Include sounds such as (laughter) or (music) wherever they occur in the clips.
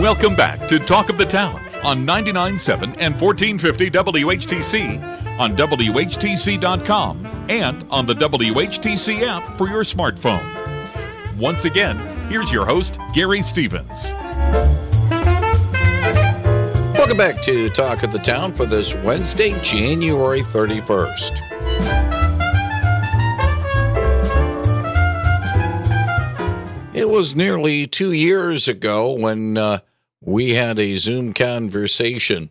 Welcome back to Talk of the Town on 99.7 and 1450 WHTC, on WHTC.com, and on the WHTC app for your smartphone. Once again, here's your host, Gary Stevens. Welcome back to Talk of the Town for this Wednesday, January 31st. It was nearly two years ago when uh, we had a Zoom conversation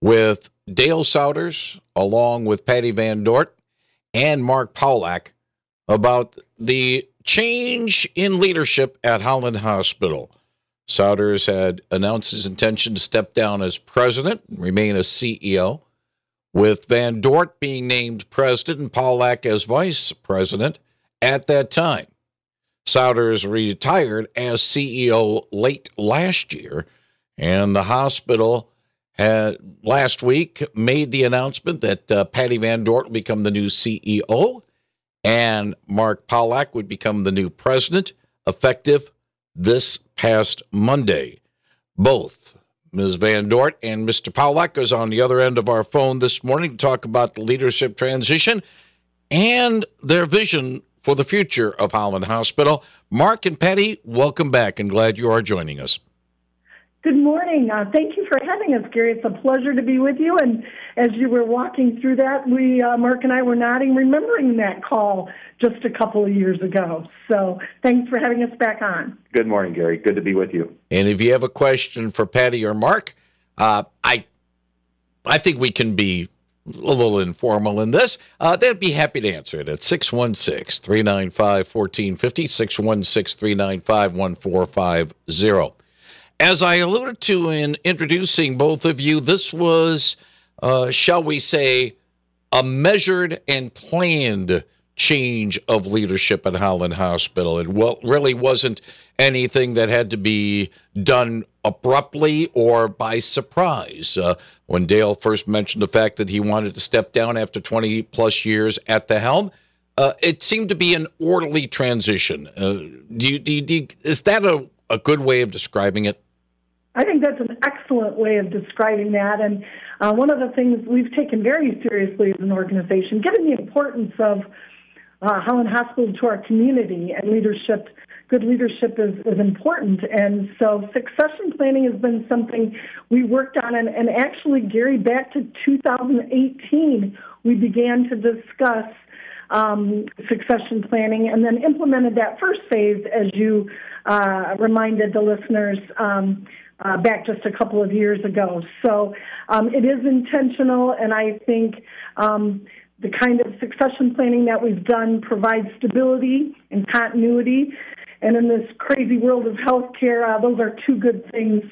with Dale Sowders, along with Patti VanDort and Mark Pawlak, about the change in leadership at Holland Hospital. Sowders had announced his intention to step down as president and remain as CEO, with VanDort being named president and Pawlak as vice president at that time. Sowders retired as CEO late last year, and the hospital had last week made the announcement that uh, Patti VanDort will become the new CEO and Mark Pawlak would become the new president effective this past Monday. Both Ms. VanDort and Mr. Pawlak is on the other end of our phone this morning to talk about the leadership transition and their vision for the future of Holland Hospital. Mark and Patti, welcome back and glad you are joining us. Good morning. Uh, thank you for having us, Gary. It's a pleasure to be with you. And as you were walking through that, we, uh, Mark and I, were nodding, remembering that call just a couple of years ago. So thanks for having us back on. Good morning, Gary. Good to be with you. And if you have a question for Patti or Mark, uh, I, I think we can be a little informal in this, uh, they'd be happy to answer it at 616 395 1450, 616 395 1450. As I alluded to in introducing both of you, this was, uh, shall we say, a measured and planned change of leadership at Holland Hospital. It well, really wasn't anything that had to be done abruptly or by surprise. Uh, when Dale first mentioned the fact that he wanted to step down after 20 plus years at the helm, uh, it seemed to be an orderly transition. Uh, do you, do you, do you, is that a, a good way of describing it? I think that's an excellent way of describing that. And uh, one of the things we've taken very seriously as an organization, given the importance of uh, Holland Hospital to our community and leadership good leadership is, is important. And so succession planning has been something we worked on. And, and actually, Gary, back to 2018, we began to discuss um, succession planning and then implemented that first phase, as you uh, reminded the listeners. Um, uh, back just a couple of years ago. So um, it is intentional, and I think um, the kind of succession planning that we've done provides stability and continuity and in this crazy world of healthcare, uh, those are two good things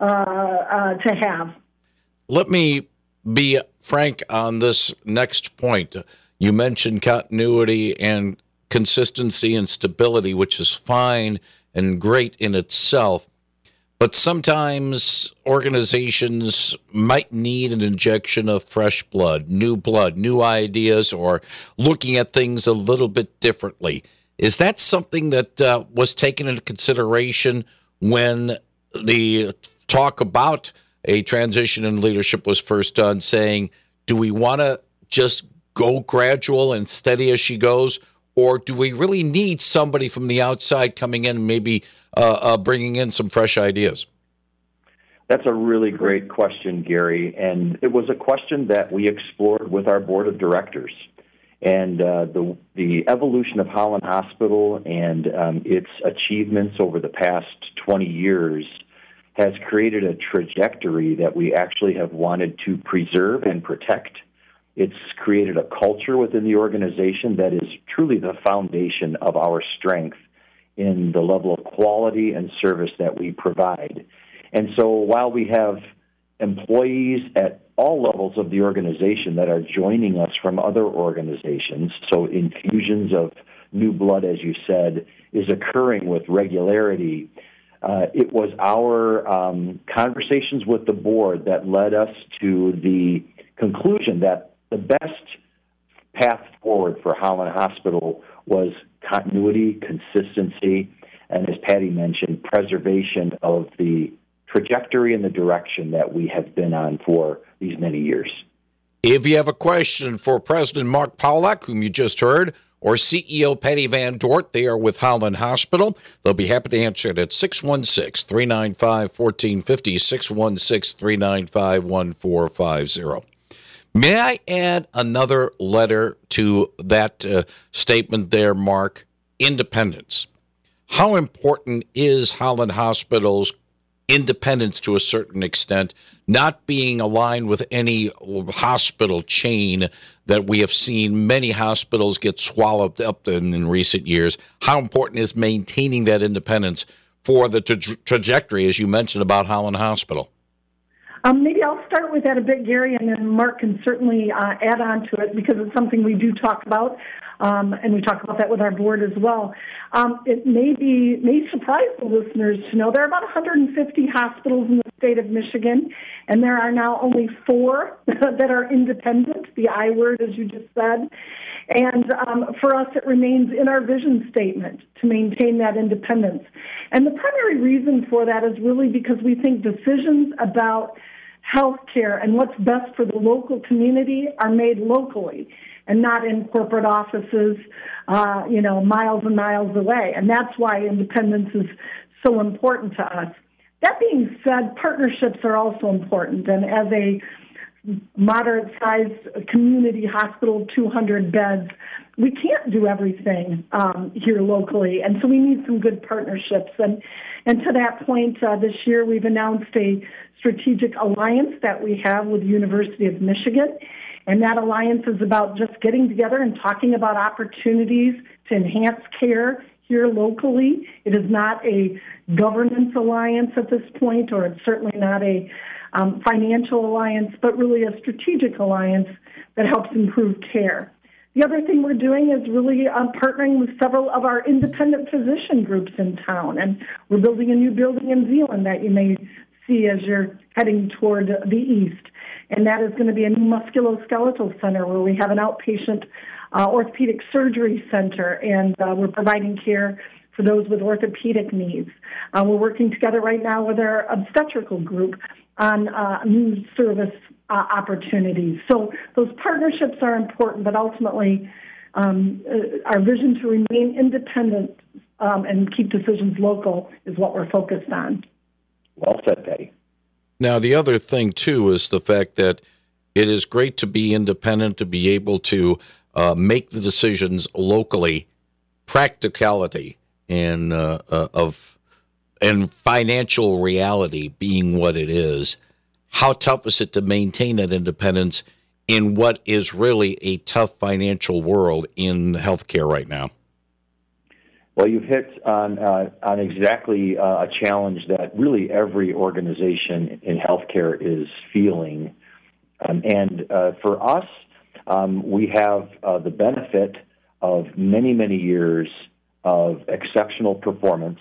uh, uh, to have. Let me be frank on this next point. You mentioned continuity and consistency and stability, which is fine and great in itself. But sometimes organizations might need an injection of fresh blood, new blood, new ideas, or looking at things a little bit differently. Is that something that uh, was taken into consideration when the talk about a transition in leadership was first done, saying, do we want to just go gradual and steady as she goes? Or do we really need somebody from the outside coming in and maybe uh, uh, bringing in some fresh ideas? That's a really great question, Gary. And it was a question that we explored with our board of directors and uh, the the evolution of Holland Hospital and um, its achievements over the past 20 years has created a trajectory that we actually have wanted to preserve and protect. It's created a culture within the organization that is truly the foundation of our strength in the level of quality and service that we provide. And so while we have employees at all levels of the organization that are joining us from other organizations. So infusions of new blood, as you said, is occurring with regularity. Uh, it was our um, conversations with the board that led us to the conclusion that the best path forward for Holland Hospital was continuity, consistency, and as Patti mentioned, preservation of the trajectory and the direction that we have been on for these many years. If you have a question for President Mark Pawlak, whom you just heard, or CEO Patti VanDort, they are with Holland Hospital. They'll be happy to answer it at 616 395 1450, 616 395 1450. May I add another letter to that uh, statement there, Mark? Independence. How important is Holland Hospital's independence to a certain extent, not being aligned with any hospital chain that we have seen many hospitals get swallowed up in, in recent years. How important is maintaining that independence for the tra- trajectory, as you mentioned, about Holland Hospital? Um, maybe I'll start with that a bit, Gary, and then Mark can certainly uh, add on to it because it's something we do talk about, um, and we talk about that with our board as well. Um, it may be may surprise the listeners to know there are about 150 hospitals in the state of Michigan, and there are now only four (laughs) that are independent. The I word, as you just said. And um, for us, it remains in our vision statement to maintain that independence. And the primary reason for that is really because we think decisions about healthcare and what's best for the local community are made locally and not in corporate offices, uh, you know, miles and miles away. And that's why independence is so important to us. That being said, partnerships are also important. And as a moderate sized community hospital, 200 beds, we can't do everything um, here locally. And so we need some good partnerships. And, and to that point, uh, this year we've announced a strategic alliance that we have with the University of Michigan. And that alliance is about just getting together and talking about opportunities to enhance care here locally. It is not a governance alliance at this point, or it's certainly not a um, financial alliance, but really a strategic alliance that helps improve care. The other thing we're doing is really um, partnering with several of our independent physician groups in town, and we're building a new building in Zeeland that you may see as you're heading toward the east. And that is going to be a new musculoskeletal center where we have an outpatient uh, orthopedic surgery center, and uh, we're providing care for those with orthopedic needs. Uh, we're working together right now with our obstetrical group on uh, new service uh, opportunities. So those partnerships are important, but ultimately, um, uh, our vision to remain independent um, and keep decisions local is what we're focused on. Well said, Patti. Now, the other thing, too, is the fact that it is great to be independent, to be able to uh, make the decisions locally, practicality and uh, uh, of and financial reality being what it is. How tough is it to maintain that independence in what is really a tough financial world in healthcare right now? Well, you've hit on uh, on exactly uh, a challenge that really every organization in healthcare is feeling, um, and uh, for us, um, we have uh, the benefit of many many years of exceptional performance,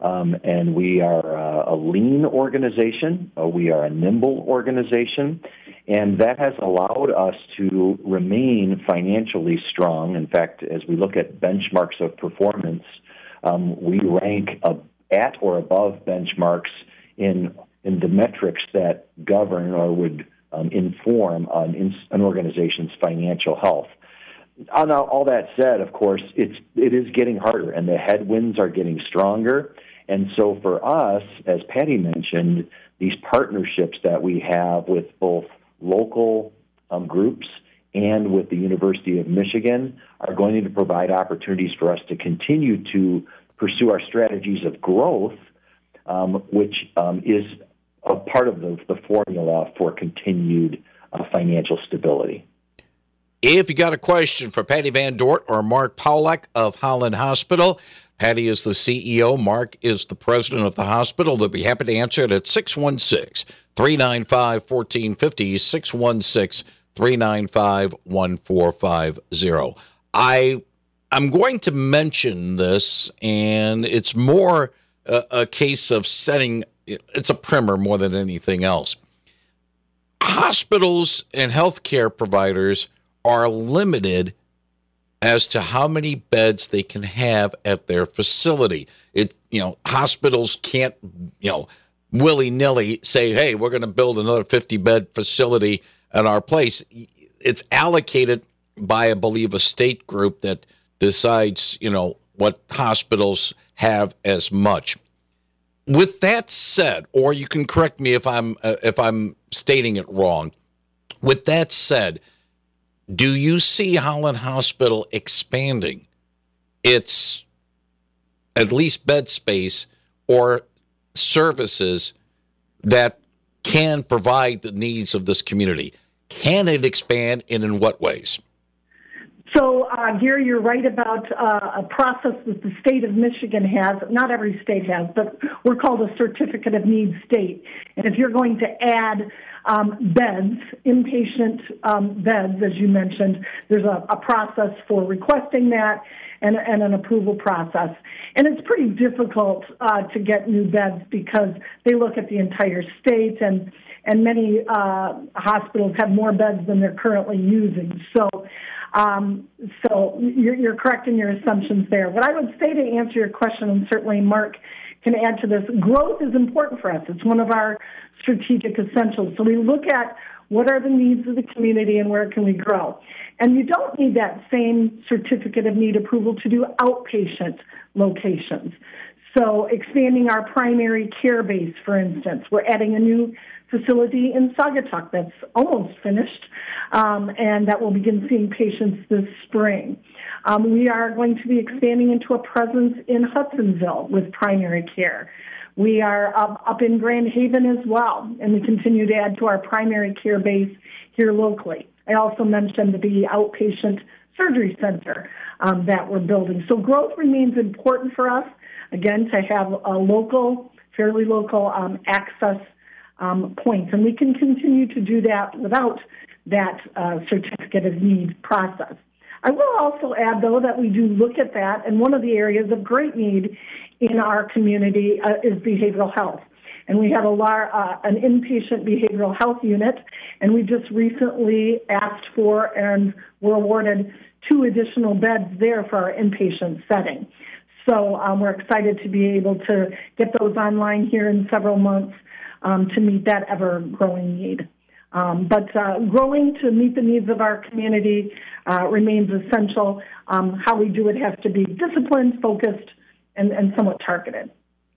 um, and we are uh, a lean organization. Uh, we are a nimble organization, and that has allowed us to remain financially strong. In fact, as we look at benchmarks of performance, um, we rank at or above benchmarks in in the metrics that govern or would um, inform an, an organization's financial health. Uh, now, all that said, of course, it's it is getting harder, and the headwinds are getting stronger. And so, for us, as Patti mentioned, these partnerships that we have with both local um, groups and with the University of Michigan are going to provide opportunities for us to continue to pursue our strategies of growth, um, which um, is a part of the, the formula for continued uh, financial stability. If you got a question for Patti VanDort or Mark Pawlak of Holland Hospital, Patti is the CEO. Mark is the president of the hospital. They'll be happy to answer it at 616 395 1450, 616 395 1450. I I'm going to mention this, and it's more a, a, case of setting. It's a primer more than anything else. Hospitals and healthcare providers are limited as to how many beds they can have at their facility. It you know hospitals can't you know willy nilly say, hey, we're going to build another 50 bed facility at our place. It's allocated by, I believe, a state group that decides you know what hospitals have as much. With that said, or you can correct me if I'm uh, if I'm stating it wrong. With that said do you see Holland Hospital expanding its at least bed space or services that can provide the needs of this community? Can it expand and in what ways? So, uh, Gary, you're right about uh, a process that the state of Michigan has. Not every state has, but we're called a certificate of need state. And if you're going to add um, beds, inpatient um, beds, as you mentioned, there's a, a process for requesting that and, and, an approval process. And it's pretty difficult uh, to get new beds because they look at the entire state and and many uh, hospitals have more beds than they're currently using. So um, so you're, you're correct in your assumptions there. What I would say to answer your question, and certainly Mark can add to this, growth is important for us. It's one of our strategic essentials. So we look at what are the needs of the community and where can we grow. And you don't need that same certificate of need approval to do outpatient locations. So expanding our primary care base, for instance, we're adding a new facility in Saugatuck that's almost finished, um, and that will begin seeing patients this spring. Um, we are going to be expanding into a presence in Hudsonville with primary care. We are up, up in Grand Haven as well, and we continue to add to our primary care base here locally. I also mentioned the outpatient surgery center um, that we're building. So growth remains important for us, again, to have a local, fairly local um, access um, points. And we can continue to do that without that uh, certificate of need process. I will also add, though, that we do look at that, and one of the areas of great need in our community uh, is behavioral health. And we have a lar- uh, an inpatient behavioral health unit, and we just recently asked for and were awarded two additional beds there for our inpatient setting. So um, we're excited to be able to get those online here in several months um, to meet that ever growing need. Um, but uh, growing to meet the needs of our community uh, remains essential. Um, how we do it has to be disciplined, focused, and, and somewhat targeted.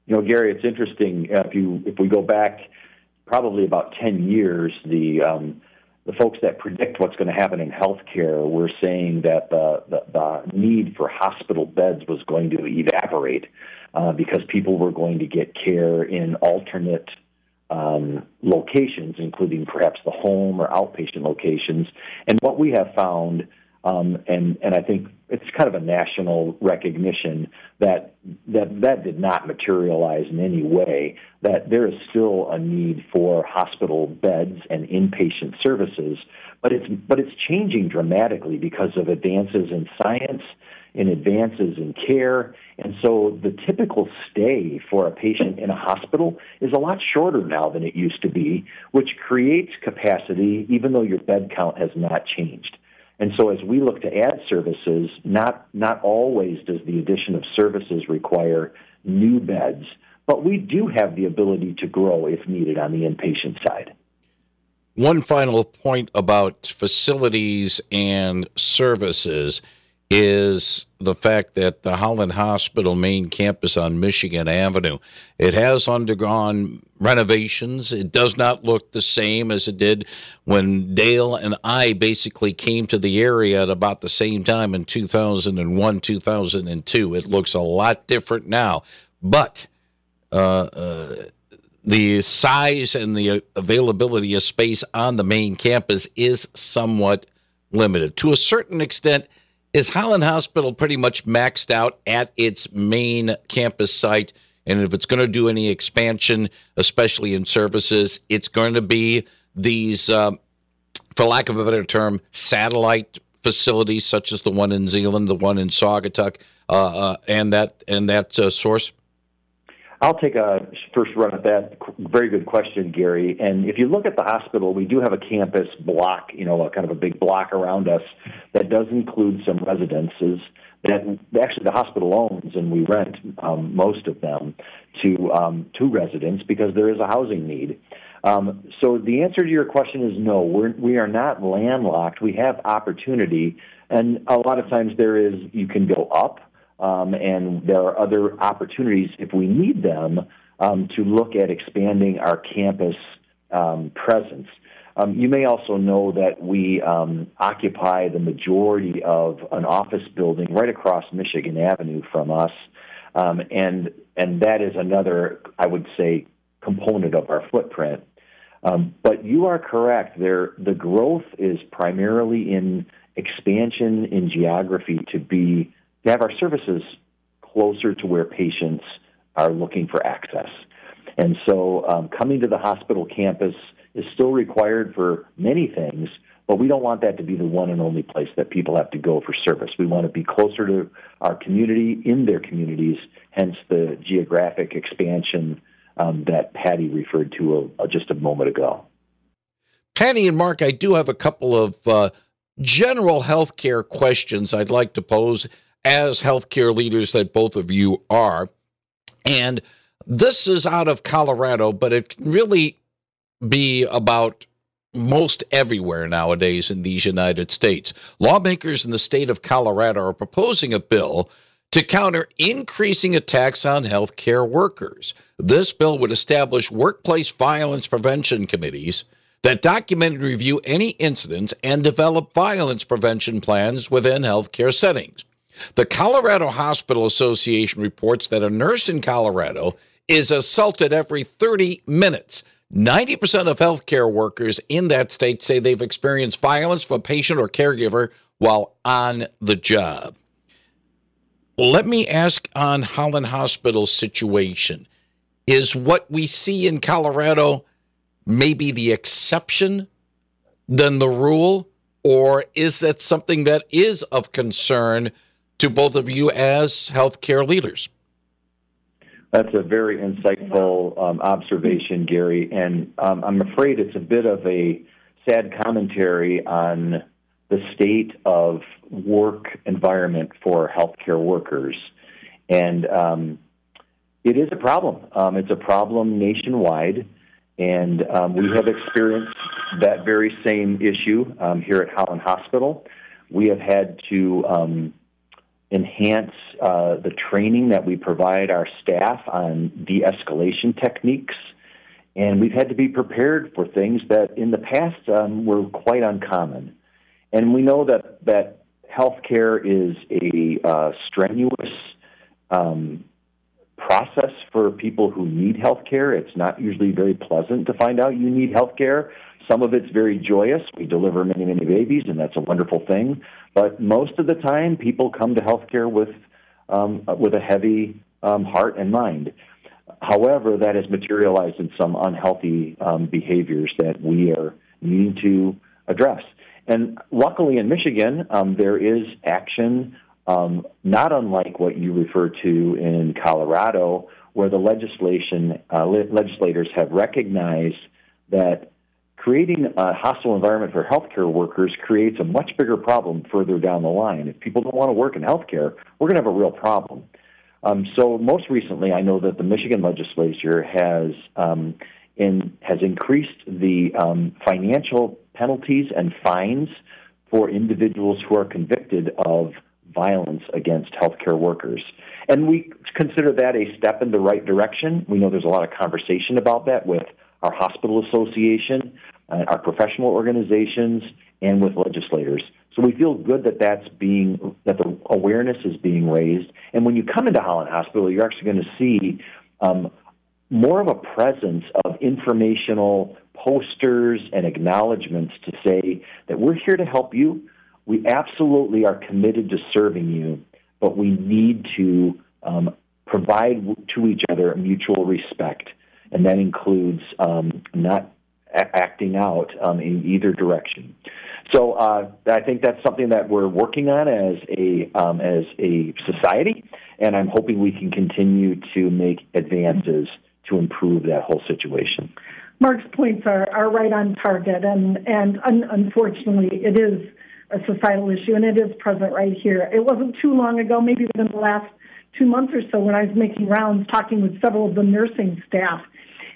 You know, Gary, it's interesting uh, if you if we go back probably about ten years, the um, the folks that predict what's going to happen in healthcare were saying that the, the, the need for hospital beds was going to evaporate uh, because people were going to get care in alternate um, locations, including perhaps the home or outpatient locations. And what we have found, um, and and I think it's kind of a national recognition that that that did not materialize in any way. That there is still a need for hospital beds and inpatient services, but it's but it's changing dramatically because of advances in science in advances in care. And so the typical stay for a patient in a hospital is a lot shorter now than it used to be, which creates capacity even though your bed count has not changed. And so as we look to add services, not, not always does the addition of services require new beds, but we do have the ability to grow if needed on the inpatient side. One final point about facilities and services is the fact that the Holland Hospital main campus on Michigan Avenue, it has undergone renovations. It does not look the same as it did when Dale and I basically came to the area at about the same time in 2001, 2002. It looks a lot different now, but uh, uh, the size and the availability of space on the main campus is somewhat limited. To a certain extent, is Holland Hospital pretty much maxed out at its main campus site? And if it's going to do any expansion, especially in services, it's going to be these, uh, for lack of a better term, satellite facilities, such as the one in Zeeland, the one in Saugatuck, uh, uh, and that and that uh, source. I'll take a first run at that. Very good question, Gary. And if you look at the hospital, we do have a campus block, you know, a kind of a big block around us that does include some residences that actually the hospital owns, and we rent um, most of them to um, to residents because there is a housing need. Um, so the answer to your question is no. We're, we are not landlocked. We have opportunity, and a lot of times there is you can go up um, and there are other opportunities if we need them um, to look at expanding our campus um, presence. Um, you may also know that we um, occupy the majority of an office building right across Michigan Avenue from us, um, and and that is another, I would say, component of our footprint. but you are correct. There, the growth is primarily in expansion in geography to be to have our services closer to where patients are looking for access. And so um, coming to the hospital campus is still required for many things, but we don't want that to be the one and only place that people have to go for service. We want to be closer to our community in their communities, hence the geographic expansion um, that Patti referred to a, a, just a moment ago. Patti and Mark, I do have a couple of uh, general healthcare questions I'd like to pose as healthcare leaders that both of you are. And this is out of Colorado, but it can really be about most everywhere nowadays in these United States. Lawmakers in the state of Colorado are proposing a bill to counter increasing attacks on healthcare workers. This bill would establish workplace violence prevention committees that document and review any incidents and develop violence prevention plans within healthcare settings. The Colorado Hospital Association reports that a nurse in Colorado is assaulted every 30 minutes. 90% of healthcare workers in that state say they've experienced violence from a patient or caregiver while on the job. Let me ask on Holland Hospital's situation. Is what we see in Colorado maybe the exception than the rule? Or is that something that is of concern to both of you as healthcare leaders. That's a very insightful um, observation, Gary. And um, I'm afraid it's a bit of a sad commentary on the state of work environment for healthcare workers. And um, it is a problem. Um, it's a problem nationwide. And um, we have experienced that very same issue um, here at Holland Hospital. We have had to enhance uh, the training that we provide our staff on de escalation techniques. And we've had to be prepared for things that in the past um, were quite uncommon. And we know that, that healthcare is a uh, strenuous um, process for people who need healthcare. It's not usually very pleasant to find out you need healthcare. Some of it's very joyous. We deliver many, many babies, and that's a wonderful thing. But most of the time, people come to healthcare with um, with a heavy um, heart and mind. However, that has materialized in some unhealthy um, behaviors that we are needing to address. And luckily, in Michigan, um, there is action, um, not unlike what you refer to in Colorado, where the legislation uh, legislators have recognized that creating a hostile environment for healthcare workers creates a much bigger problem further down the line. If people don't want to work in healthcare, we're going to have a real problem. Um, so, most recently, I know that the Michigan legislature has um, in, has increased the um, financial penalties and fines for individuals who are convicted of violence against healthcare workers. And we consider that a step in the right direction. We know there's a lot of conversation about that with our hospital association, uh, our professional organizations, and with legislators. So we feel good that that's being that the awareness is being raised. And when you come into Holland Hospital, you're actually going to see um, more of a presence of informational posters and acknowledgments to say that we're here to help you. We absolutely are committed to serving you, but we need to um, provide to each other mutual respect and that includes um, not a- acting out um, in either direction. So uh, I think that's something that we're working on as a um, as a society, and I'm hoping we can continue to make advances to improve that whole situation. Mark's points are, are right on target, and and un- unfortunately, it is a societal issue, and it is present right here. It wasn't too long ago, maybe within the last two months or so, when I was making rounds talking with several of the nursing staff,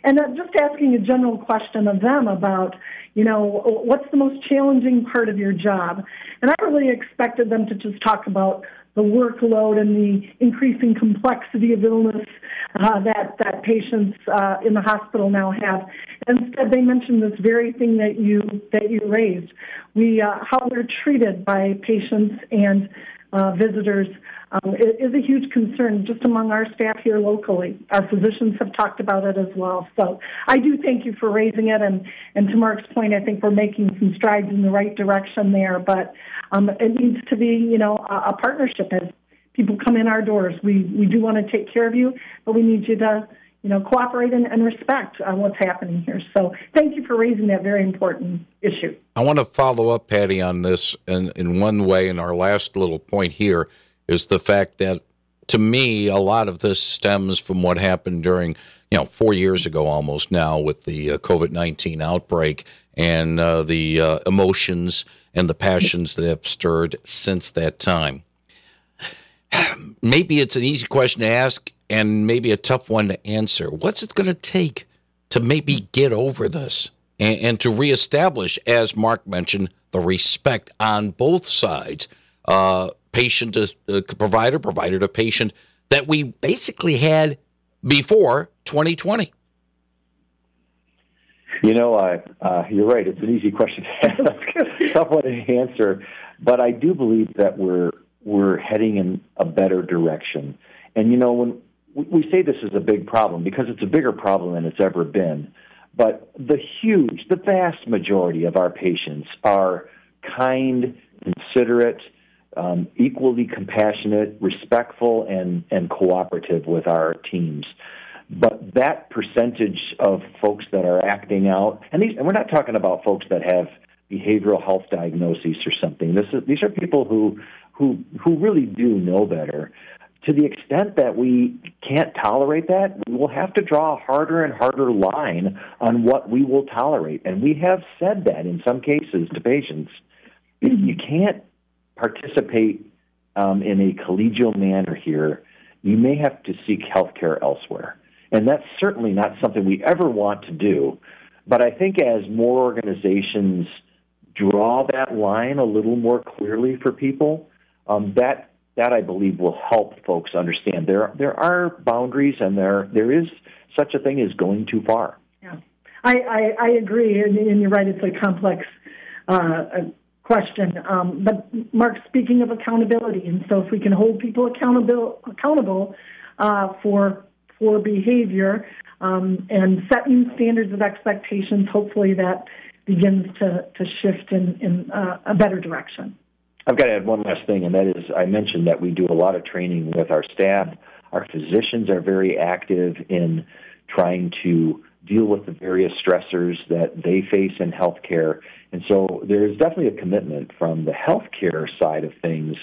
and uh, just asking a general question of them about you know, what's the most challenging part of your job? And I really expected them to just talk about the workload and the increasing complexity of illness uh, that that patients uh, in the hospital now have. Instead, they mentioned this very thing that you that you raised. We uh, how we're treated by patients and uh, visitors um, is a huge concern just among our staff here locally. Our physicians have talked about it as well. So I do thank you for raising it. And, and to Mark's point, I think we're making some strides in the right direction there. But um, it needs to be, you know, a, a partnership as people come in our doors. We, we do want to take care of you, but we need you to you know, cooperate and, and respect uh, what's happening here. So thank you for raising that very important issue. I want to follow up, Patti, on this in, in one way. and our last little point here is the fact that, to me, a lot of this stems from what happened during, you know, four years ago almost now with the uh, COVID 19 outbreak and uh, the uh, emotions and the passions that have stirred since that time. (sighs) Maybe it's an easy question to ask and maybe a tough one to answer. What's it going to take to maybe get over this and, and, to reestablish, as Mark mentioned, the respect on both sides, uh, patient to uh, provider, provider to patient, that we basically had before 2020? You know, uh, uh, you're right. It's an easy question to ask, (laughs) tough one to answer. But I do believe that we're we're heading in a better direction. And you know, when we say this is a big problem because it's a bigger problem than it's ever been. But the huge, the vast majority of our patients are kind, considerate, um, equally compassionate, respectful, and, and cooperative with our teams. But that percentage of folks that are acting out, and, these, and we're not talking about folks that have behavioral health diagnoses or something. This is, these are people who, who, who really do know better to the extent that we can't tolerate that, we will have to draw a harder and harder line on what we will tolerate. And we have said that in some cases to patients. You can't participate um, in a collegial manner here, you may have to seek health care elsewhere. And that's certainly not something we ever want to do. But I think as more organizations draw that line a little more clearly for people, um, that that I believe will help folks understand there there are boundaries and there there is such a thing as going too far. Yeah, I I, I agree, and, and, you're right. It's a complex uh, question. Um, but Mark, speaking of accountability, and so if we can hold people accountable accountable uh, for for behavior um, and set new standards of expectations, hopefully that begins to to shift in in uh, a better direction. I've got to add one last thing, and that is I mentioned that we do a lot of training with our staff. Our physicians are very active in trying to deal with the various stressors that they face in healthcare. And so there's definitely a commitment from the healthcare side of things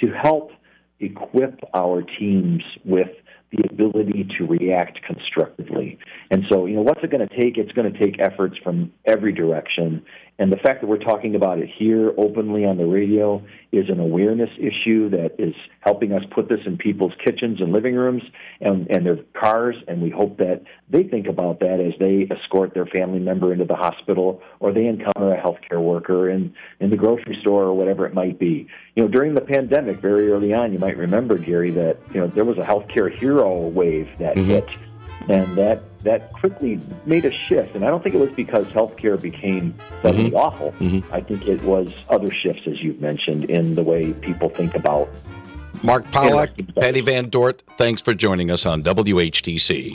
to help equip our teams with the ability to react constructively. And so, you know, what's it going to take? It's going to take efforts from every direction. And the fact that we're talking about it here openly on the radio is an awareness issue that is helping us put this in people's kitchens and living rooms and, and their cars. And we hope that they think about that as they escort their family member into the hospital or they encounter a healthcare worker in, in the grocery store or whatever it might be. You know, during the pandemic, very early on, you might remember, Gary, that, you know, there was a healthcare hero wave that mm-hmm. hit and that that quickly made a shift. And I don't think it was because healthcare became suddenly mm-hmm. awful. Mm-hmm. I think it was other shifts, as you've mentioned, in the way people think about. Mark Pawlak, Patty Van Dort, thanks for joining us on WHTC.